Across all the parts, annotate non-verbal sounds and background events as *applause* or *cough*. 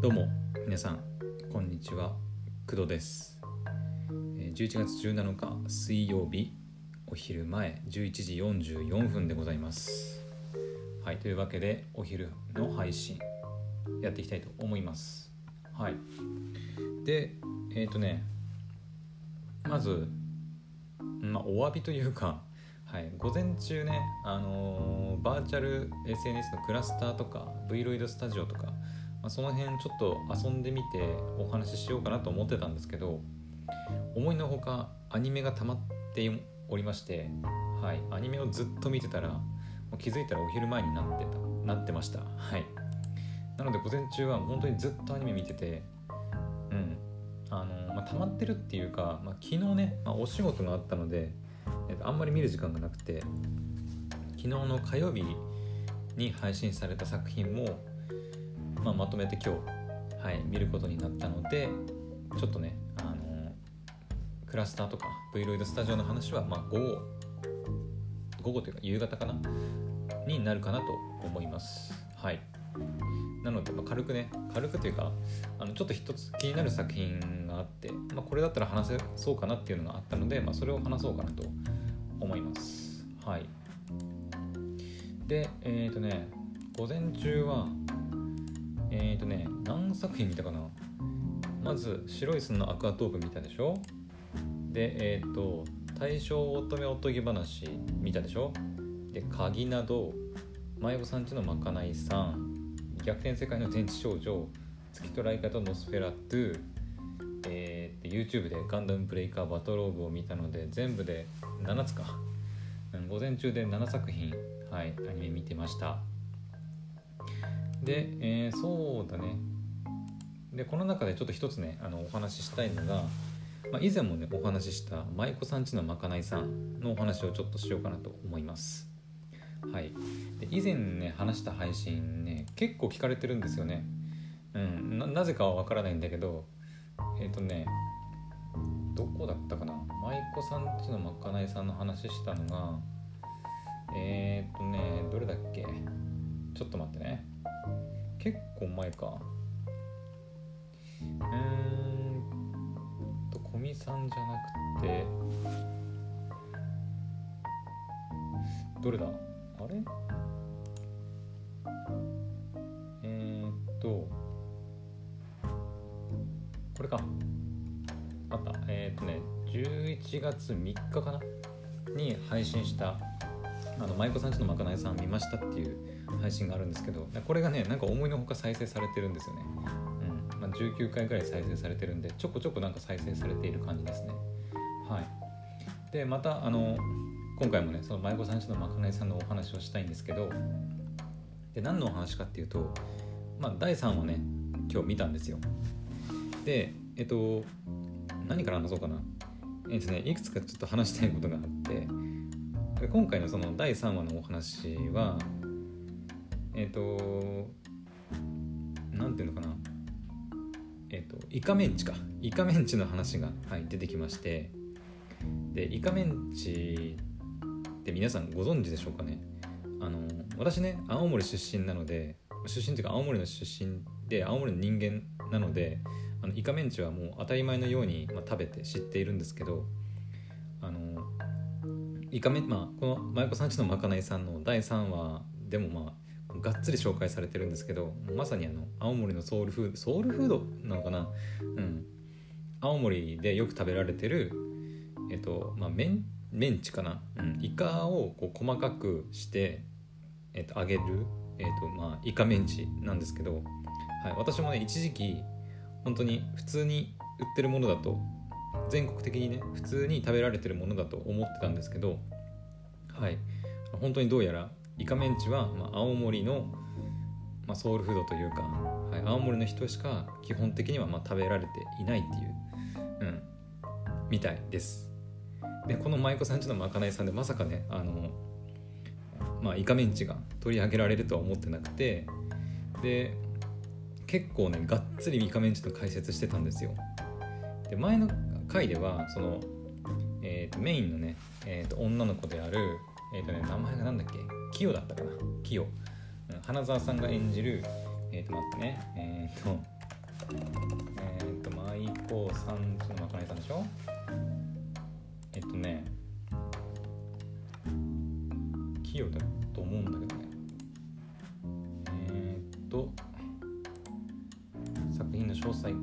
どうも皆さんこんにちは。工藤です。11月17日水曜日お昼前11時44分でございます。はいというわけでお昼の配信やっていきたいと思います。はい。でえっ、とねまずまあお詫びというかはい、午前中ね、あのーバーチャル SNS のクラスターとか V ロイドスタジオとか、あ、その辺ちょっと遊んでみてお話ししようかなと思ってたんですけど思いのほかアニメが溜まっておりまして、はい、アニメをずっと見てたら気づいたらお昼前になってたなってました、はい、なので午前中は本当にずっとアニメ見ててうん。あのまあ、溜まってるっていうか、まあ、昨日ね、まあ、お仕事があったのでえっとあんまり見る時間がなくて昨日の火曜日に配信された作品も、まあ、まとめて今日、はい、見ることになったのでちょっとねあのクラスターとか V ロイドスタジオの話は、まあ、午後午後というか夕方かなになるかなと思います。はい。なので、まあ、軽くね軽くというかあのちょっと一つ気になる作品があって、まあ、これだったら話せそうかなっていうのがあったので、まあ、それを話そうかなと思います。はい。でえっ、ー、とね午前中はえっ、ー、とね何作品見たかな？まず白い砂のアクアトーク見たでしょ？でえっ、ー、と大正乙女おとぎ話見たでしょ？で鍵など迷子さんちのまかないさん逆転世界の天地少女月とライカとノスフェラトゥえー、YouTube でガンダムブレイカーバトローグを見たので全部で7つか、午前中で7作品はいアニメ見てました。で、えーそうだね。でこの中でちょっと一つねあのお話ししたいのが、まあ、以前もねお話しした舞妓さんちのまかないさんのお話をちょっとしようかなと思います。はい。で以前ね話した配信ね結構聞かれてるんですよね。うんなぜかはわからないんだけどえっ、とねどこだったかな？舞妓さんちのまかないさんの話したのがえっ、とねどれだっけ？ちょっと待ってね。結構前か。うんと古見さんじゃなくてどれだ？あれ？えー、っとこれか。あった。えー、っとね11月3日かな？に配信したあの舞妓さんちのまかないさん見ましたっていう配信があるんですけどこれがねなんか思いのほか再生されてるんですよね、うん。まあ、19回ぐらい再生されてるんでちょこちょこなんか再生されている感じですね。はい。でまたあの今回もねその舞妓さんちのまかないさんのお話をしたいんですけどで何のお話かっていうと、まあ、第3話ね今日見たんですよ。でえっと何から話そうかな。えっとねいくつかちょっと話したいことがあって今回のその第3話のお話はえっ、となんていうのかな。えっ、とイカメンチか。イカメンチの話が、はい、出てきまして。でイカメンチって皆さんご存知でしょうかね。あの私ね青森出身なので出身っていうか青森の出身で青森の人間なのであのイカメンチはもう当たり前のように、まあ、食べて知っているんですけどあのイカメンまあこの舞妓さんちのまかないさんの第3話でもまあがっつり紹介されてるんですけどまさにあの青森のソウルフードソウルフードなのかな？うん。青森でよく食べられてるえっとまあメンメンチかな、うん、イカをこう細かくして、えっと、揚げる、えっとまあ、イカメンチなんですけど、はい、私もね一時期本当に普通に売ってるものだと全国的にね普通に食べられてるものだと思ってたんですけどはい。本当にどうやらイカメンチは、まあ、青森の、まあ、ソウルフードというか、はい、青森の人しか基本的にはまあ食べられていないっていう、うん、みたいです。でこの舞妓さんちのまかないさんでまさかねあのまあイカメンチが取り上げられるとは思ってなくてで結構ねがっつりイカメンチの解説してたんですよ。で前の回ではその、えー、とメインのね、えー、と女の子である、えーとね、名前がなんだっけ？キヨだったかな。キヨ、うん花澤さんが演じるえっ、と待ってね。えっ、とえっ、と舞妓さんちのまかないさんでしょ？えっ、とね。器用だと思うんだけどね。えっ、と作品の詳細。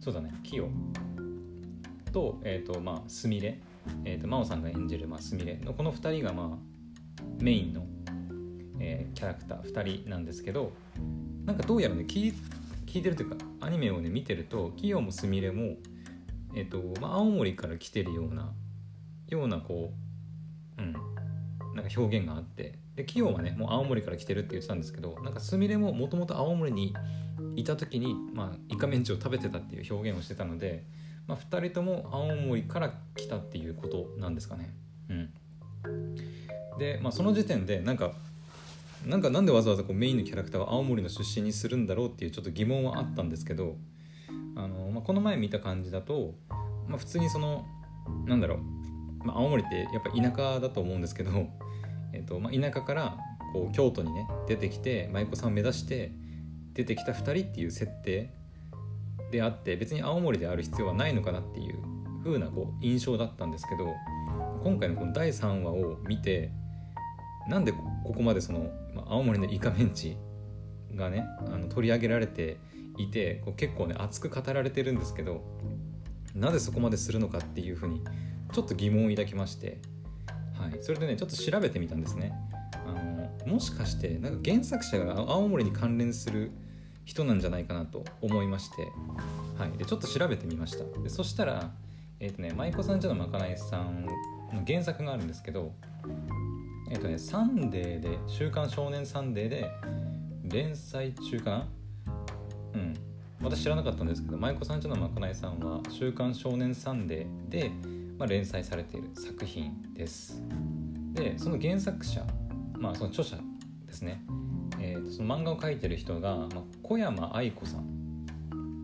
そうだね。器用とえっ、とまあすみれ。えー、と真央さんが演じる、まあ、すみれのこの2人が、まあ、メインの、えー、キャラクター2人なんですけどなんかどうやらね聞聞いてるというかアニメをね見てるとキヨもすみれも、えーとまあ、青森から来てるようなようなこううんなんか表現があってでキヨはねもう青森から来てるって言ってたんですけどなんかすみれももともと青森にいた時に、まあ、イカメンチを食べてたっていう表現をしてたのでまあ、2人とも青森から来たっていうことなんですかね。うん、で、まあ、その時点でなんかなんかなんでわざわざこうメインのキャラクターを青森の出身にするんだろうっていうちょっと疑問はあったんですけどあの、まあ、この前見た感じだと、まあ、普通にそのなんだろう、まあ、青森ってやっぱ田舎だと思うんですけど、えーとまあ、田舎からこう京都にね出てきて舞妓さんを目指して出てきた2人っていう設定であって別に青森である必要はないのかなっていう風なこう印象だったんですけど今回のこの第3話を見てなんでここまでその、ま、青森のイカメンチがねあの取り上げられていてこう結構ね熱く語られてるんですけどなぜそこまでするのかっていうふうにちょっと疑問を抱きまして、はい、それでねちょっと調べてみたんですね。あのもしかしてなんか原作者が青森に関連する人なんじゃないかなと思いまして、はい、でちょっと調べてみました。でそしたら、えーとね、舞妓さんちのまかないさんの原作があるんですけどえっ、ー、とねサンデーで「週刊少年サンデー」で連載中かな？うん。私知らなかったんですけど舞妓さんちのまかないさんは「週刊少年サンデーで」まあ、連載されている作品です。でその原作者まあその著者ですね、その漫画を描いてる人が、まあ、小山愛子さん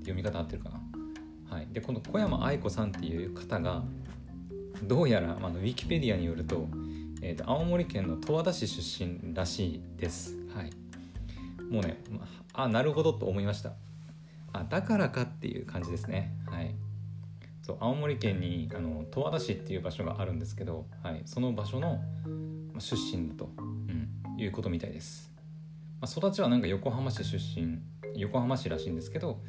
読み方合ってるかな、はい、でこの小山愛子さんっていう方がどうやら、まあ、ウィキペディアによると,、えーと、青森県の十和田市出身らしいです、はい、もうねあなるほどと思いました。あだからかっていう感じですね。はい。そう青森県にあの十和田市っていう場所があるんですけど、はい、その場所の出身だと、うん、いうことみたいです。まあ、育ちはなんか横浜市出身横浜市らしいんですけど、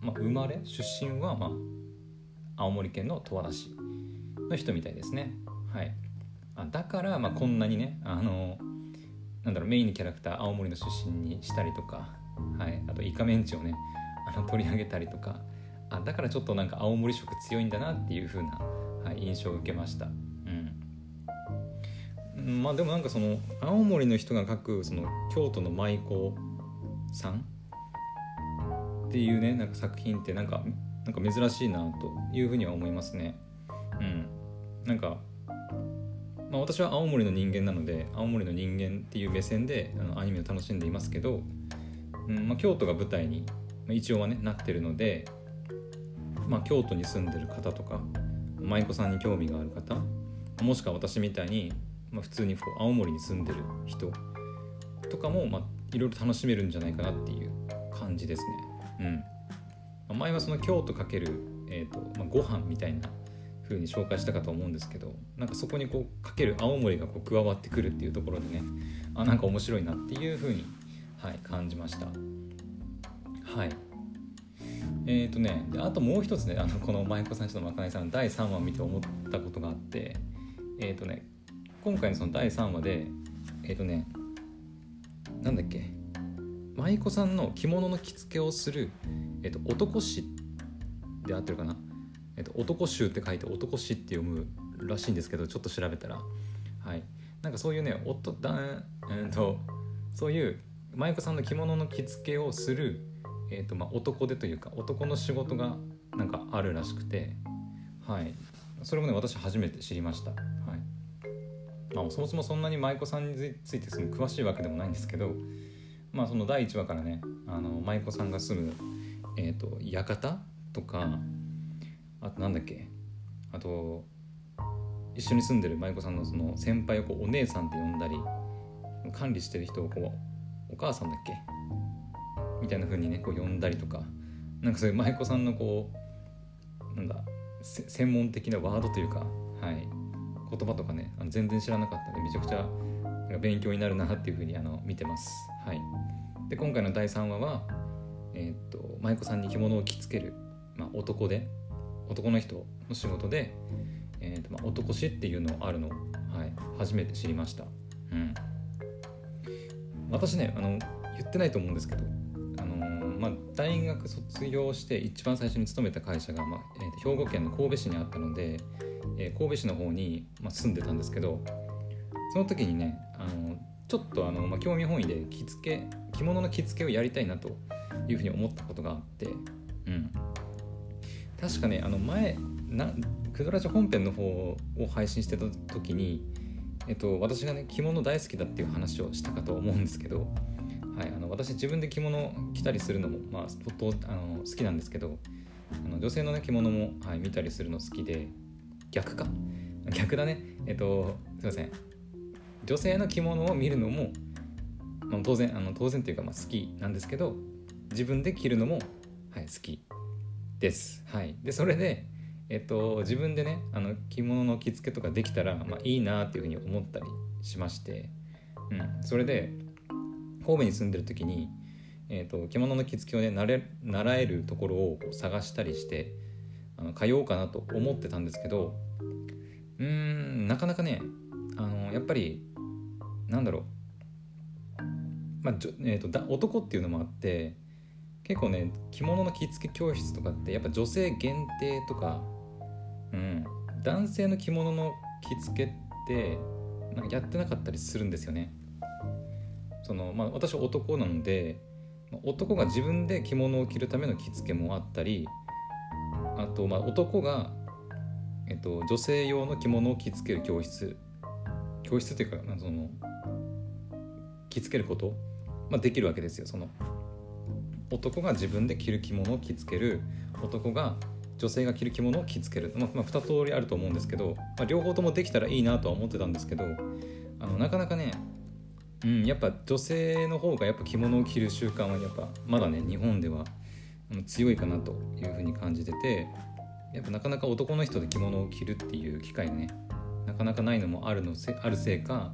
まあ、生まれ出身はまあ青森県の十和田市の人みたいですね。はい。あだからまあこんなにねあのなんだろうメインのキャラクター青森の出身にしたりとか、はい、あとイカメンチをねあの取り上げたりとか。あだからちょっとなんか青森色強いんだなっていう風な、はい、印象を受けました。まあでもなんかその青森の人が書くその京都の舞妓さんっていうねなんか作品ってなんかなんか珍しいなというふうには思いますね。うん、なんか、まあ、私は青森の人間なので青森の人間っていう目線であのアニメを楽しんでいますけど、うんまあ、京都が舞台に、まあ、一応はねなってるので、まあ、京都に住んでる方とか舞妓さんに興味がある方もしくは私みたいにまあ、普通にこう青森に住んでる人とかも、まあ、いろいろ楽しめるんじゃないかなっていう感じですね。うん、前はその京都かける、えーとまあ、ご飯みたいな風に紹介したかと思うんですけどなんかそこにこうかける青森がこう加わってくるっていうところでねあなんか面白いなっていう風にはい感じました。はいえーとね、あともう一つねあのこの舞妓さんちょっとまかないさん第3話を見て思ったことがあってえっ、ー、とね今回のその第3話でえっ、ー、とねなんだっけ舞妓さんの着物の着付けをする、えーと、男衆で合ってるかな、えーと、男衆って書いて男衆って読むらしいんですけどちょっと調べたらはい。なんかそういうね夫だ、えーと、そういう舞妓さんの着物の着付けをする、えーとまあ、男でというか男の仕事がなんかあるらしくてはい。それもね私初めて知りました。まあ、そもそもそんなに舞妓さんについてその詳しいわけでもないんですけど、まあ、その第1話からねあの舞妓さんが住む、えーと、館とかあとなんだっけあと一緒に住んでる舞妓さんのその先輩をこうお姉さんって呼んだり管理してる人をこうお母さんだっけ？みたいな風にねこう呼んだりとかなんかそういう舞妓さんのこうなんだ専門的なワードというか、はい、言葉とかねあの全然知らなかったんでめちゃくちゃ勉強になるなっていう風にあの見てます。はい、で今回の第3話は、えー、っと舞妓さんに着物を着付ける、まあ、男で男の人の仕事で、えーとまあ、男師っていうのあるの、はい、初めて知りました。うん、私ねあの言ってないと思うんですけどまあ、大学卒業して一番最初に勤めた会社が、まあえー、兵庫県の神戸市にあったので、えー、神戸市の方に、まあ、住んでたんですけどその時にねあのちょっとあの、まあ、興味本位で着付け着物の着付けをやりたいなというふうに思ったことがあって、うん、確かねあの前なクドラジ本編の方を配信してた時に、えっと、私がね着物大好きだっていう話をしたかと思うんですけどはい、あの私自分で着物着たりするのも、まあ、とあの好きなんですけどあの女性の、ね、着物も、はい、見たりするの好きで逆か？*laughs* 逆だね。えっとすいません。女性の着物を見るのも、まあ、当然あの当然というかまあ好きなんですけど自分で着るのも、はい、好きです。はい、でそれで、えっと、自分でねあの着物の着付けとかできたら、まあ、いいなっていうふうに思ったりしまして、うん、それで神戸に住んでる時に、えーと、着物の着付けをね習習えるところを探したりしてあの通おうかなと思ってたんですけどうーんなかなかねあのやっぱりなんだろう、まあえーと、だ男っていうのもあって結構ね着物の着付け教室とかってやっぱ女性限定とか、うん、男性の着物の着付けってなんかやってなかったりするんですよね。その、まあ、私は男なので男が自分で着物を着るための着付けもあったりあと、まあ、男が、えっと、女性用の着物を着付ける教室教室っていうかその着付けること、まあ、できるわけですよ。その男が自分で着る着物を着付ける男が女性が着る着物を着付ける、まあ、まあ、2通りあると思うんですけど、まあ、両方ともできたらいいなとは思ってたんですけどあのなかなかねうん、やっぱ女性の方がやっぱ着物を着る習慣はやっぱまだね日本では強いかなというふうに感じててやっぱなかなか男の人で着物を着るっていう機会がねなかなかないのもあるのせあるせいか、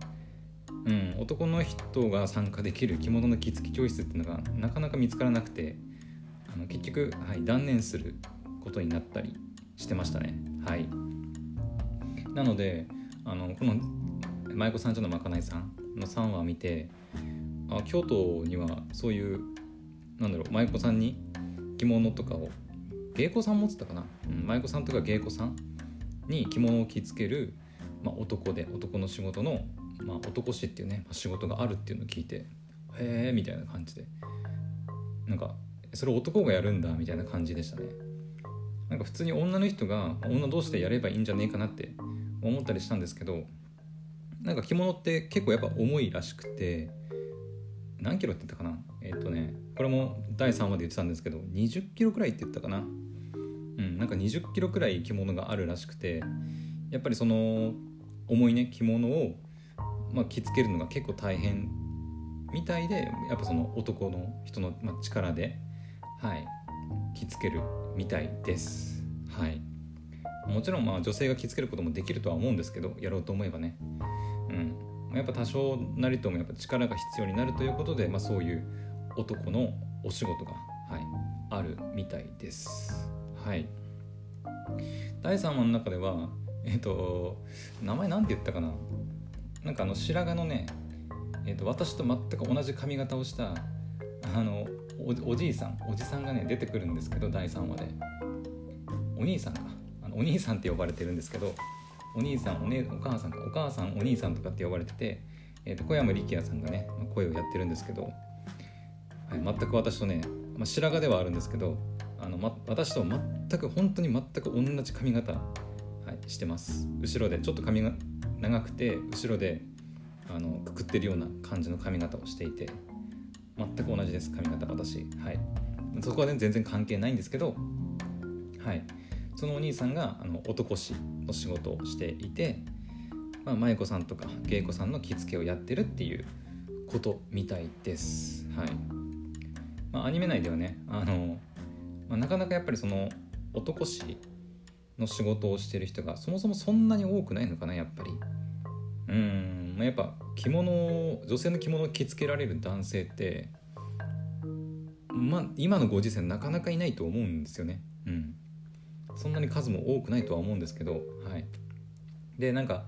うん、男の人が参加できる着物の着付け教室っていうのがなかなか見つからなくてあの結局、はい、断念することになったりしてましたね。はい、なのであのこの舞妓さんちのまかないさんの3話見てあ京都にはそういうなんだろう舞妓さんに着物とかを芸妓さん持ってたかな、うん、舞妓さんとか芸妓さんに着物を着付ける、まあ、男で男の仕事の、まあ、男師っていうね、ま、仕事があるっていうのを聞いてへえみたいな感じで。なんかそれ男がやるんだみたいな感じでしたね。なんか普通に女の人が女同士でやればいいんじゃねえかなって思ったりしたんですけどなんか着物って結構やっぱ重いらしくて何キロって言ったかな？えっ、とねこれも第3話で言ってたんですけど20キロくらいって言ったかな？うんなんか20キロくらい着物があるらしくてやっぱりその重いね着物を、まあ、着付けるのが結構大変みたいでやっぱその男の人の、ま、力ではい着付けるみたいです。はい。もちろんまあ女性が着付けることもできるとは思うんですけどやろうと思えばね、やっぱ多少なりともやっぱ力が必要になるということで、まあ、そういう男のお仕事が、はい、あるみたいです。はい、第3話の中では、えっ、と名前何て言ったかな？なんかあの白髪のね、えーと、私と全く同じ髪型をしたあのおじいさんおじさんがね出てくるんですけど第3話で。お兄さんか。あのお兄さんって呼ばれてるんですけどお兄さんお,、ね、お母さんお母さんお兄さんとかって呼ばれてて、えーと、小山力也さんがね声をやってるんですけど、はい、全く私とね、まあ、白髪ではあるんですけどあの、ま、私と全く本当に全く同じ髪型、はい、してます。後ろでちょっと髪が長くて後ろであのくくってるような感じの髪型をしていて全く同じです髪型私。はい。そこはね全然関係ないんですけどはい。そのお兄さんがあの男師の仕事をしていて、まあ、舞妓さんとか芸妓さんの着付けをやってるっていうことみたいです。はい。まあ、アニメ内ではねあの、まあ、なかなかやっぱりその男誌の仕事をしてる人がそもそもそんなに多くないのかなやっぱり。うん、まあ、やっぱ着物を女性の着物を着付けられる男性ってまあ今のご時世なかなかいないと思うんですよね。うん。そんなに数も多くないとは思うんですけどはい。でなんか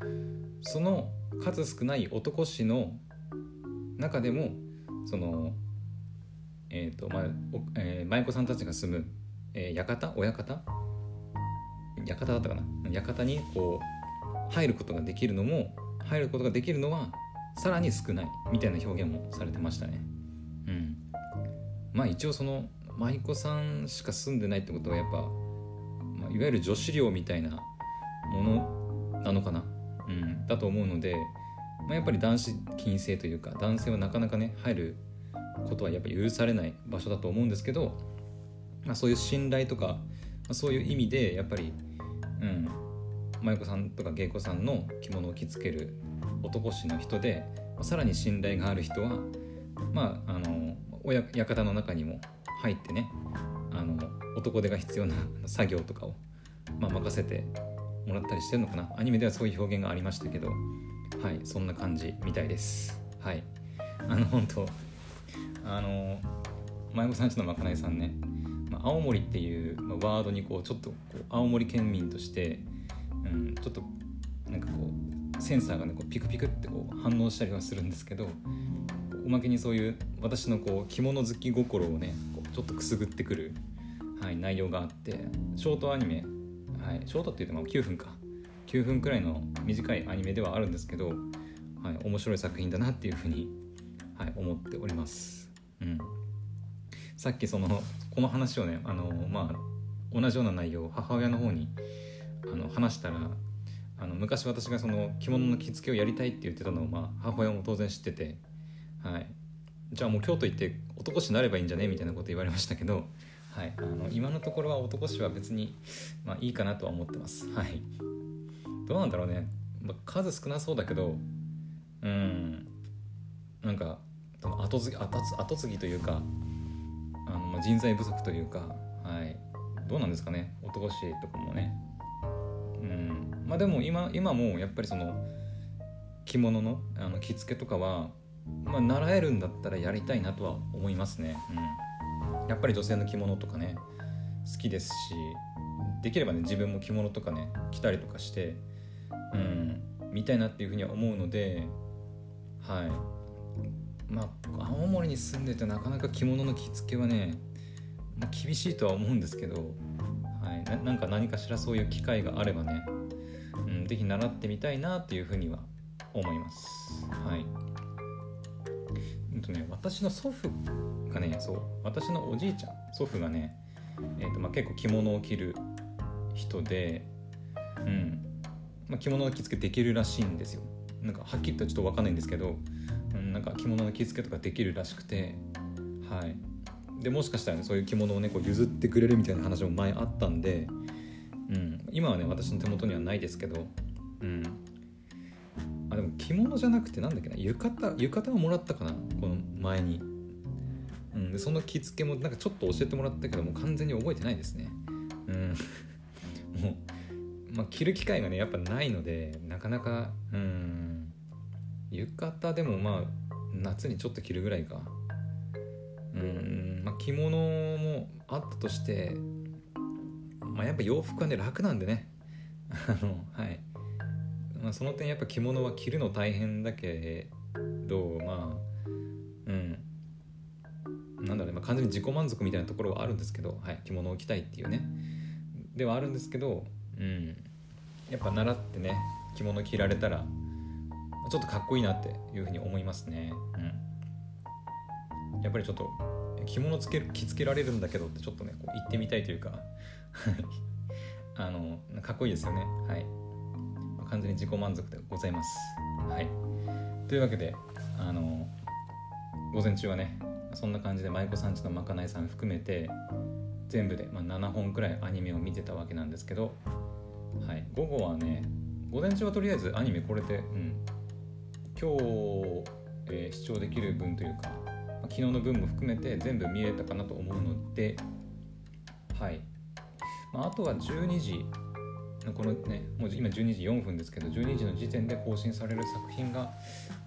その数少ない男氏の中でもそのえっ、ー、とまあ、えー、舞妓さんたちが住む、えー、館親方？館だったかな？館にこう入ることができるのも入ることができるのはさらに少ないみたいな表現もされてましたね。うん。まあ一応その舞妓さんしか住んでないってことはやっぱ、わゆる女子寮みたいなものなのかな？うんだと思うので、まあ、やっぱり男子禁制というか男性はなかなかね入ることはやっぱ許されない場所だと思うんですけど、まあ、そういう信頼とか、まあ、そういう意味でやっぱりうん舞妓さんとか芸妓さんの着物を着付ける男衆の人でさらに信頼がある人はまああの親館の中にも入ってね男手が必要な *laughs* 作業とかを、まあ、任せてもらったりしてるのかな。アニメではそういう表現がありましたけどはいそんな感じみたいです。はい。あの本当あの舞妓さんちのまかないさんね。まあ、青森っていう、まあ、ワードにこうちょっとこう青森県民として、うん、ちょっとなんかこうセンサーがねこうピクピクってこう反応したりはするんですけどおまけにそういう私のこう着物好き心をねこうちょっとくすぐってくる、はい、内容があってショートアニメ、はい、ショートって言っても9分か。9分くらいの短いアニメではあるんですけど、はい、面白い作品だなっていうふうに、はい、思っております。うん。さっきそのこの話をねあのまあ同じような内容を母親の方にあの話したらあの昔私がその着物の着付けをやりたいって言ってたのを、まあ、母親も当然知ってて、はい、じゃあもう京都行って男子になればいいんじゃね？みたいなこと言われましたけど、はい、あの今のところは男子は別に、まあ、いいかなとは思ってます。はい、どうなんだろうね、まあ、数少なそうだけどうん。なんか後継ぎ後継ぎというかあの、まあ、人材不足というか、はい、どうなんですかね。男子とかもね。うん。まあでも今今もやっぱりその着物のあの着付けとかは、まあ、習えるんだったらやりたいなとは思いますね、うん、やっぱり女性の着物とかね好きですしできればね自分も着物とかね着たりとかしてうん見たいなっていうふうには思うのではいまあ青森に住んでてなかなか着物の着付けはね、ま、厳しいとは思うんですけど、はい、ななんか何かしらそういう機会があればね、うん、ぜひ習ってみたいなっていうふうには思います。はい。とね、私の祖父がねそう私のおじいちゃん祖父がね、えーとまあ、結構着物を着る人で、うん。まあ、着物の着付けできるらしいんですよ。なんかはっきりとちょっと分かんないんですけどうん、なんか着物の着付けとかできるらしくてはい。でもしかしたら、ね、そういう着物をねこう譲ってくれるみたいな話も前あったんで、うん、今はね私の手元にはないですけど、うん、あでも着物じゃなくてなんだっけな？浴衣浴衣をもらったかな？この前に、うん、でその着付けもなんかちょっと教えてもらったけどもう完全に覚えてないですね。うん。*laughs* もう、まあ、着る機会がねやっぱないのでなかなかうん。浴衣でもまあ夏にちょっと着るぐらいか。うんまあ着物もあったとしてまあやっぱ洋服はね楽なんでね。*laughs* あのはい。まあその点やっぱ着物は着るの大変だけどまあうん。なんだろう、まあ、完全に自己満足みたいなところはあるんですけど、はい、着物を着たいっていうね。ではあるんですけど、うん、やっぱ習ってね着物着られたらちょっとかっこいいなっていうふうに思いますね。うん、やっぱりちょっと着物つけ着付けられるんだけどってちょっとねこう言ってみたいというか。あのかっこいいですよね。はい。完全に自己満足でございます。はい。というわけであの午前中はねそんな感じで舞妓さんちのまかないさん含めて全部で、まあ、7本くらいアニメを見てたわけなんですけど、はい、午後はね午前中はとりあえずアニメこれで、うん、今日、えー、視聴できる分というかま昨日の分も含めて全部見れたかなと思うのではい、まあ、あとは12時このねもう今12時4分ですけど12時の時点で更新される作品が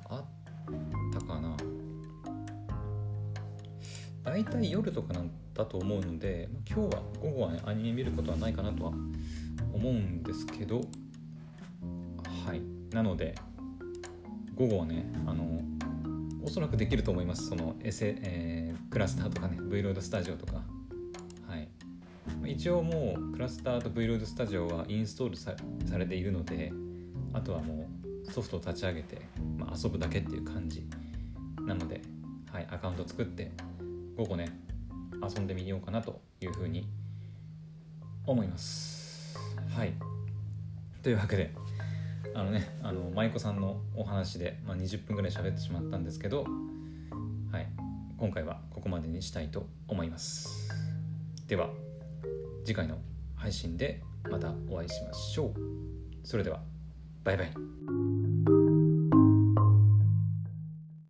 あったかな。大体夜とかなんだと思うので今日は午後はねアニメ見ることはないかなとは思うんですけどはい。なので午後はねあのおそらくできると思います。そのエセ、えー、クラスターとかね V ロードスタジオとか。一応もうクラスターと V ロードスタジオはインストールされているのであとはもうソフトを立ち上げて、まあ、遊ぶだけっていう感じなので、はい、アカウント作って午後ね遊んでみようかなというふうに思います。はい。というわけであのねあの舞妓さんのお話で、まあ、20分ぐらい喋ってしまったんですけど、はい、今回はここまでにしたいと思います。では。次回の配信でまたお会いしましょう。それではバイバイ。